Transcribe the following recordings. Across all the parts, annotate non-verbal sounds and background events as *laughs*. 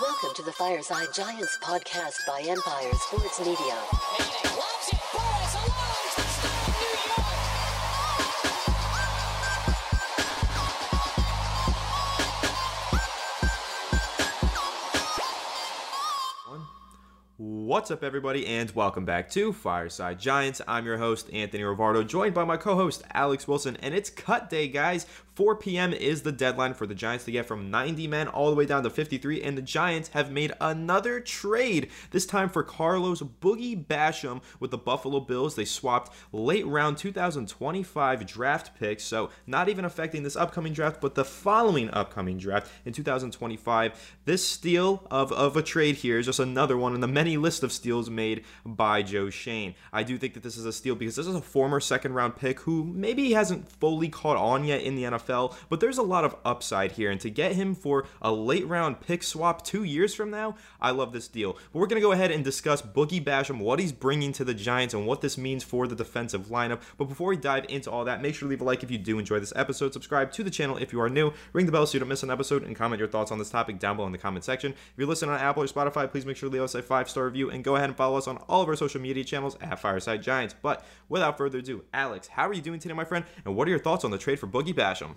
Welcome to the Fireside Giants podcast by Empire Sports Media. What's up, everybody, and welcome back to Fireside Giants. I'm your host, Anthony Rivardo, joined by my co host, Alex Wilson, and it's cut day, guys. 4 p.m. is the deadline for the Giants to get from 90 men all the way down to 53, and the Giants have made another trade, this time for Carlos Boogie Basham with the Buffalo Bills. They swapped late round 2025 draft picks, so not even affecting this upcoming draft, but the following upcoming draft in 2025. This steal of, of a trade here is just another one in the many list of steals made by Joe Schoen. I do think that this is a steal because this is a former second round pick who maybe hasn't fully caught on yet in the NFL, but there's a lot of upside here. And to get him for a late round pick swap two years from now, I love this deal. But we're going to go ahead and discuss Boogie Basham, what he's bringing to the Giants, and what this means for the defensive lineup. But before we dive into all that, make sure to leave a like if you do enjoy this episode, subscribe to the channel if you are new, ring the bell so you don't miss an episode, and comment your thoughts on this topic down below in the comment section. If you're listening on Apple or Spotify, please make sure to leave us a five star review and go ahead and follow us on all of our social media channels at Fireside Giants. But without further ado, Alex, how are you doing today, my friend? And what are your thoughts on the trade for Boogie Basham?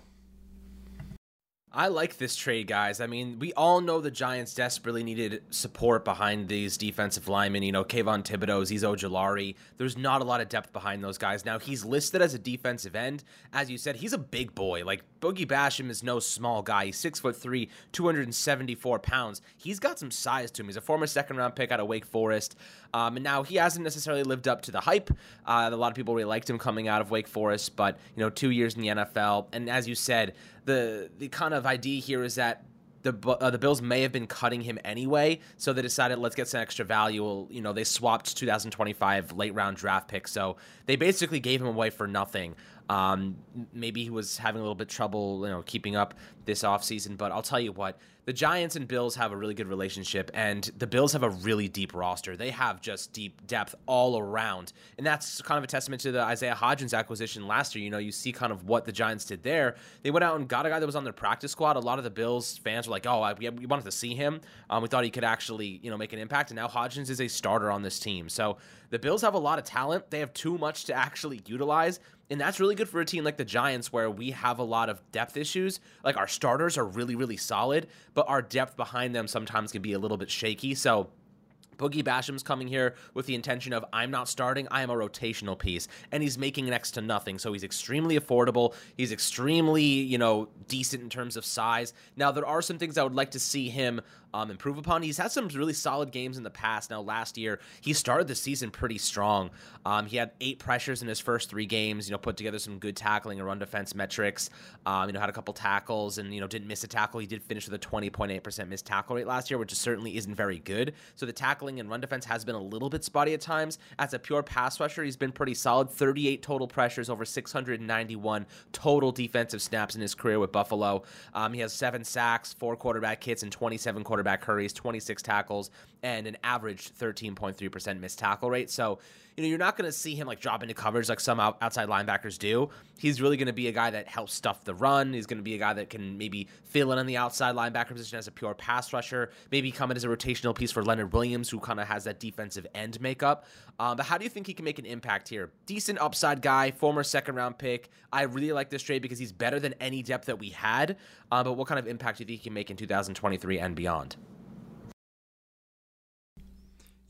I like this trade, guys. I mean, we all know the Giants desperately needed support behind these defensive linemen. You know, Kayvon Thibodeaux, Azeez Ojulari. There's not a lot of depth behind those guys. Now, he's listed as a defensive end. As you said, he's a big boy. Like, Boogie Basham is no small guy. He's six foot three, 274 pounds. He's got some size to him. He's a former second round pick out of Wake Forest. Um, and now he hasn't necessarily lived up to the hype. Uh, a lot of people really liked him coming out of Wake Forest, but, you know, two years in the NFL. And as you said, the the kind of idea here is that the uh, the Bills may have been cutting him anyway, so they decided let's get some extra value. You know, they swapped 2025 late round draft pick, so they basically gave him away for nothing. Um, maybe he was having a little bit trouble, you know, keeping up this offseason, but I'll tell you what, the Giants and Bills have a really good relationship, and the Bills have a really deep roster. They have just deep depth all around, and that's kind of a testament to the Isaiah Hodgins acquisition last year. You know, you see kind of what the Giants did there. They went out and got a guy that was on their practice squad. A lot of the Bills fans were like, "Oh, I, we wanted to see him. Um, we thought he could actually, you know, make an impact." And now Hodgins is a starter on this team. So the Bills have a lot of talent. They have too much to actually utilize. And that's really good for a team like the Giants, where we have a lot of depth issues. Like our starters are really, really solid, but our depth behind them sometimes can be a little bit shaky. So Boogie Basham's coming here with the intention of I'm not starting, I am a rotational piece, and he's making next to nothing. So he's extremely affordable. He's extremely, you know, decent in terms of size. Now there are some things I would like to see him um, improve upon. He's had some really solid games in the past. Now last year he started the season pretty strong. Um, he had eight pressures in his first three games. You know, put together some good tackling and run defense metrics. Um, you know, had a couple tackles and you know didn't miss a tackle. He did finish with a 20.8% missed tackle rate last year, which certainly isn't very good. So the tackling and run defense has been a little bit spotty at times. As a pure pass rusher, he's been pretty solid. 38 total pressures, over 691 total defensive snaps in his career with Buffalo. Um, he has seven sacks, four quarterback hits, and 27 quarterback hurries, 26 tackles, and an average 13.3% missed tackle rate. So, you know, you're not going to see him like drop into coverage like some outside linebackers do. He's really going to be a guy that helps stuff the run. He's going to be a guy that can maybe fill in on the outside linebacker position as a pure pass rusher, maybe come in as a rotational piece for Leonard Williams, who kind of has that defensive end makeup. Um, but how do you think he can make an impact here? Decent upside guy, former second round pick. I really like this trade because he's better than any depth that we had. Uh, but what kind of impact do you think he can make in 2023 and beyond?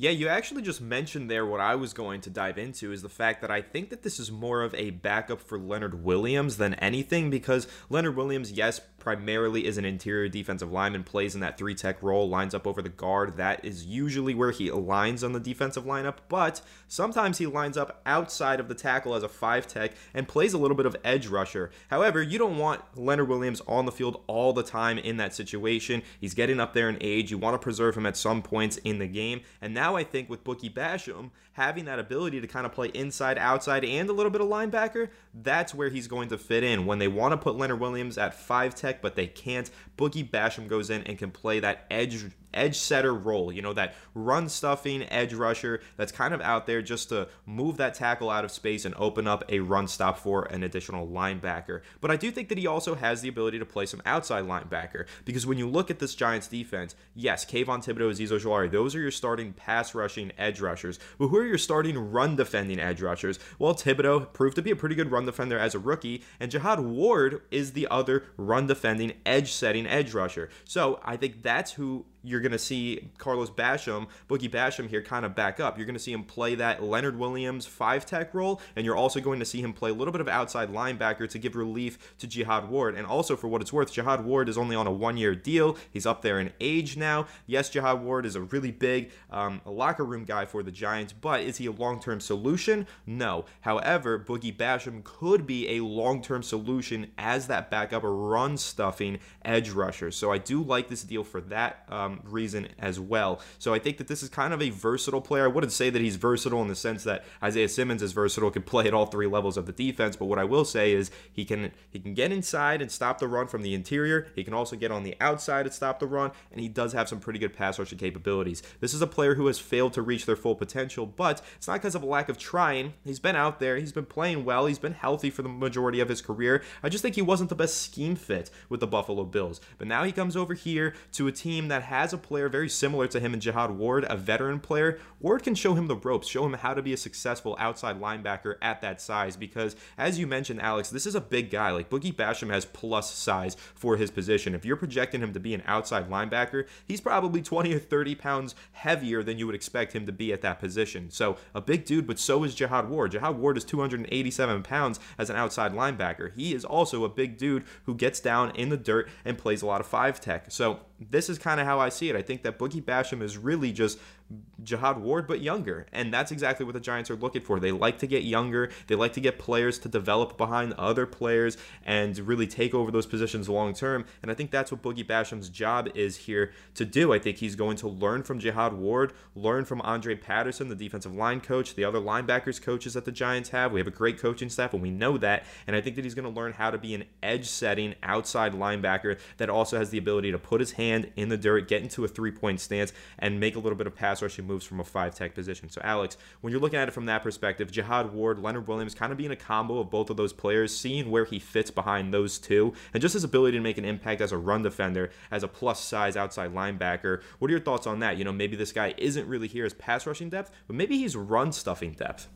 Yeah, you actually just mentioned there what I was going to dive into is the fact that I think that this is more of a backup for Leonard Williams than anything because Leonard Williams, yes, primarily is an interior defensive lineman, plays in that three tech role, lines up over the guard. That is usually where he aligns on the defensive lineup, but sometimes he lines up outside of the tackle as a five tech and plays a little bit of edge rusher. However, you don't want Leonard Williams on the field all the time in that situation. He's getting up there in age. You want to preserve him at some points in the game. And now I think with Boogie Basham having that ability to kind of play inside, outside, and a little bit of linebacker, that's where he's going to fit in. When they want to put Leonard Williams at five tech, but they can't. Boogie Basham goes in and can play that edge edge setter role, you know, that run stuffing edge rusher that's kind of out there just to move that tackle out of space and open up a run stop for an additional linebacker. But I do think that he also has the ability to play some outside linebacker because when you look at this Giants defense, yes, Kayvon Thibodeaux, Azeez Ojulari, those are your starting pass rushing edge rushers. But who are your starting run defending edge rushers? Well, Thibodeaux proved to be a pretty good run defender as a rookie, and Jihad Ward is the other run defending edge setting edge rusher. So I think that's who you're going to see Carlos Basham, Boogie Basham here kind of back up. You're going to see him play that Leonard Williams five tech role, and you're also going to see him play a little bit of outside linebacker to give relief to Jihad Ward. And also, for what it's worth, Jihad Ward is only on a one year deal. He's up there in age now. Yes, Jihad Ward is a really big um, locker room guy for the Giants, but is he a long term solution? No. However, Boogie Basham could be a long term solution as that backup run stuffing edge rusher. So I do like this deal for that. Um, reason as well. So I think that this is kind of a versatile player. I wouldn't say that he's versatile in the sense that Isaiah Simmons is versatile, can play at all three levels of the defense. But what I will say is he can he can get inside and stop the run from the interior. He can also get on the outside and stop the run, and he does have some pretty good pass rushing capabilities. This is a player who has failed to reach their full potential, but it's not because of a lack of trying. He's been out there, he's been playing well, he's been healthy for the majority of his career. I just think he wasn't the best scheme fit with the Buffalo Bills. But now he comes over here to a team that has a player very similar to him and Jihad Ward, a veteran player. Ward can show him the ropes, show him how to be a successful outside linebacker at that size because, as you mentioned, Alex, this is a big guy. Like Boogie Basham has plus size for his position. If you're projecting him to be an outside linebacker, he's probably 20 or 30 pounds heavier than you would expect him to be at that position. So, a big dude, but so is Jihad Ward. Jihad Ward is 287 pounds as an outside linebacker. He is also a big dude who gets down in the dirt and plays a lot of five tech. So, this is kind of how I see it. I think that Boogie Basham is really just Jihad Ward, but younger. And that's exactly what the Giants are looking for. They like to get younger, they like to get players to develop behind other players and really take over those positions long term. And I think that's what Boogie Basham's job is here to do. I think he's going to learn from Jihad Ward, learn from Andre Patterson, the defensive line coach, the other linebackers coaches that the Giants have. We have a great coaching staff, and we know that. And I think that he's going to learn how to be an edge setting outside linebacker that also has the ability to put his hand in the dirt, get into a three point stance, and make a little bit of pass pass rushing moves from a five tech position. So, Alex, when you're looking at it from that perspective, Jihad Ward, Leonard Williams, kind of being a combo of both of those players, seeing where he fits behind those two, and just his ability to make an impact as a run defender, as a plus size outside linebacker. What are your thoughts on that? You know, maybe this guy isn't really here as pass rushing depth, but maybe he's run stuffing depth.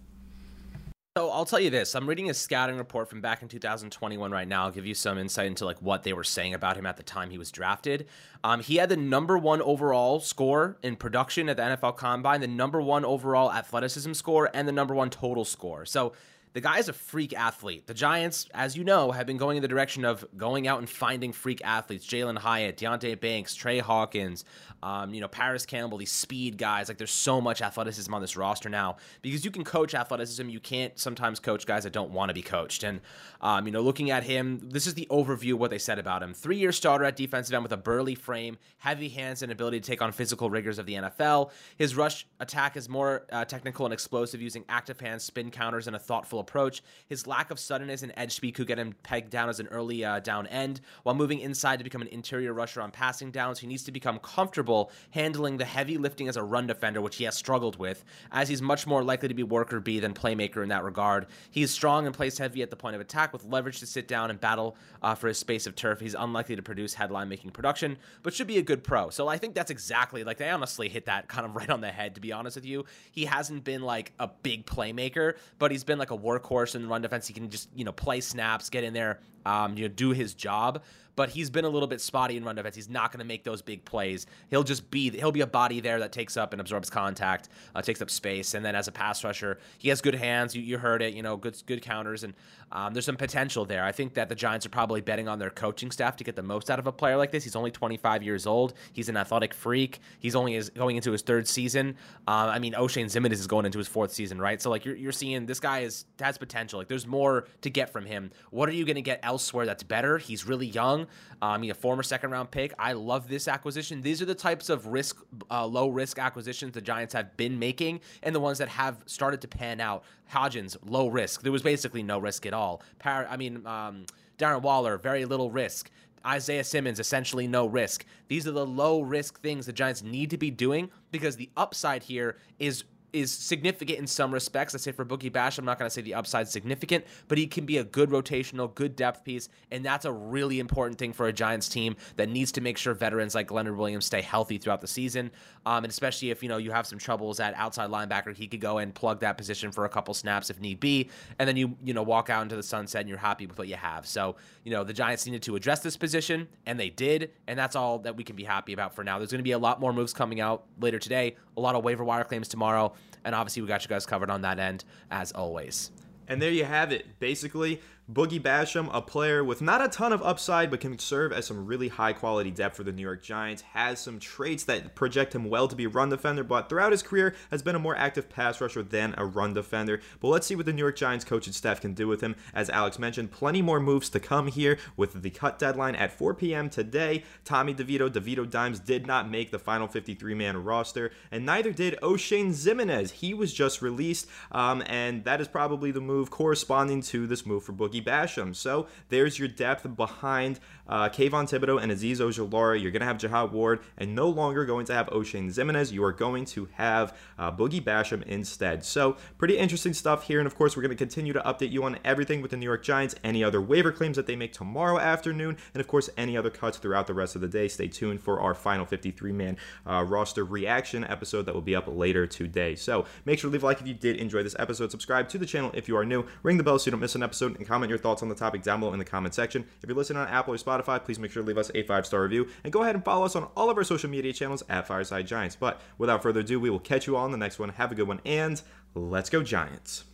So I'll tell you this: I'm reading a scouting report from back in 2021 right now. I'll give you some insight into like what they were saying about him at the time he was drafted. Um, he had the number one overall score in production at the NFL Combine, the number one overall athleticism score, and the number one total score. So the guy is a freak athlete. The Giants, as you know, have been going in the direction of going out and finding freak athletes. Jalin Hyatt, Deonte Banks, Tre Hawkins, um, you know, Parris Campbell, these speed guys. Like there's so much athleticism on this roster now because you can coach athleticism. You can't sometimes coach guys that don't want to be coached. And, um, you know, looking at him, this is the overview of what they said about him. Three year starter at defensive end with a burly frame, heavy hands, and ability to take on physical rigors of the NFL. His rush attack is more uh, technical and explosive using active hands, spin counters, and a thoughtful approach. His lack of suddenness and edge speed could get him pegged down as an early uh, down end. While moving inside to become an interior rusher on passing downs, he needs to become comfortable handling the heavy lifting as a run defender, which he has struggled with, as he's much more likely to be worker bee than playmaker in that regard. He is strong and plays heavy at the point of attack with leverage to sit down and battle uh, for his space of turf. He's unlikely to produce headline making production, but should be a good pro. So I think that's exactly like they honestly hit that kind of *laughs* right on the head, to be honest with you. He hasn't been like a big playmaker, but he's been like a workhorse in run defense. He can just, you know, play snaps, get in there, um, you know, do his job but he's been a little bit spotty in run defense. He's not going to make those big plays. He'll just be he'll be a body there that takes up and absorbs contact, uh, takes up space, and then as a pass rusher, he has good hands. You, you heard it, you know, good good counters, and um, there's some potential there. I think that the Giants are probably betting on their coaching staff to get the most out of a player like this. He's only 25 years old. He's an athletic freak. He's only is going into his third season. Um, I mean, Oshane Ximines is going into his fourth season, right? So like you're, you're seeing this guy is has potential. Like there's more to get from him. What are you going to get elsewhere that's better? He's really young. Um, he's a former second round pick. I love this acquisition. These are the types of risk, uh, low risk acquisitions the Giants have been making, and the ones that have started to pan out. Hodgins, low risk. There was basically no risk at all. Par- I mean, um, Darren Waller, very little risk. Isaiah Simmons, essentially no risk. These are the low risk things the Giants need to be doing because the upside here is is significant in some respects. I say for Boogie Bash, I'm not going to say the upside significant, but he can be a good rotational, good depth piece, and that's a really important thing for a Giants team that needs to make sure veterans like Leonard Williams stay healthy throughout the season. Um, and especially if you know you have some troubles at outside linebacker, he could go and plug that position for a couple snaps if need be, and then you you know walk out into the sunset and you're happy with what you have. So you know the Giants needed to address this position, and they did, and that's all that we can be happy about for now. There's going to be a lot more moves coming out later today, a lot of waiver wire claims tomorrow. And obviously, we got you guys covered on that end as always. And there you have it. Basically, Boogie Basham, a player with not a ton of upside, but can serve as some really high quality depth for the New York Giants, has some traits that project him well to be a run defender, but throughout his career has been a more active pass rusher than a run defender. But let's see what the New York Giants coach and staff can do with him. As Alex mentioned, plenty more moves to come here with the cut deadline at 4 p.m. today. Tommy DeVito, DeVito Dimes did not make the final 53 man roster, and neither did Oshane Ximines. He was just released, um, and that is probably the move corresponding to this move for Boogie Basham. So there's your depth behind uh, Kayvon Thibodeaux and Azeez Ojulari. You're going to have Jihad Ward and no longer going to have Oshane Ximines. You are going to have uh, Boogie Basham instead. So pretty interesting stuff here. And of course, we're going to continue to update you on everything with the New York Giants, any other waiver claims that they make tomorrow afternoon, and of course, any other cuts throughout the rest of the day. Stay tuned for our final 53 man uh, roster reaction episode that will be up later today. So make sure to leave a like if you did enjoy this episode. Subscribe to the channel if you are new. Ring the bell so you don't miss an episode and comment your thoughts on the topic down below in the comment section. If you're listening on Apple or Spotify, please make sure to leave us a five star review and go ahead and follow us on all of our social media channels at Fireside Giants. But without further ado, we will catch you all in the next one. Have a good one and let's go, Giants.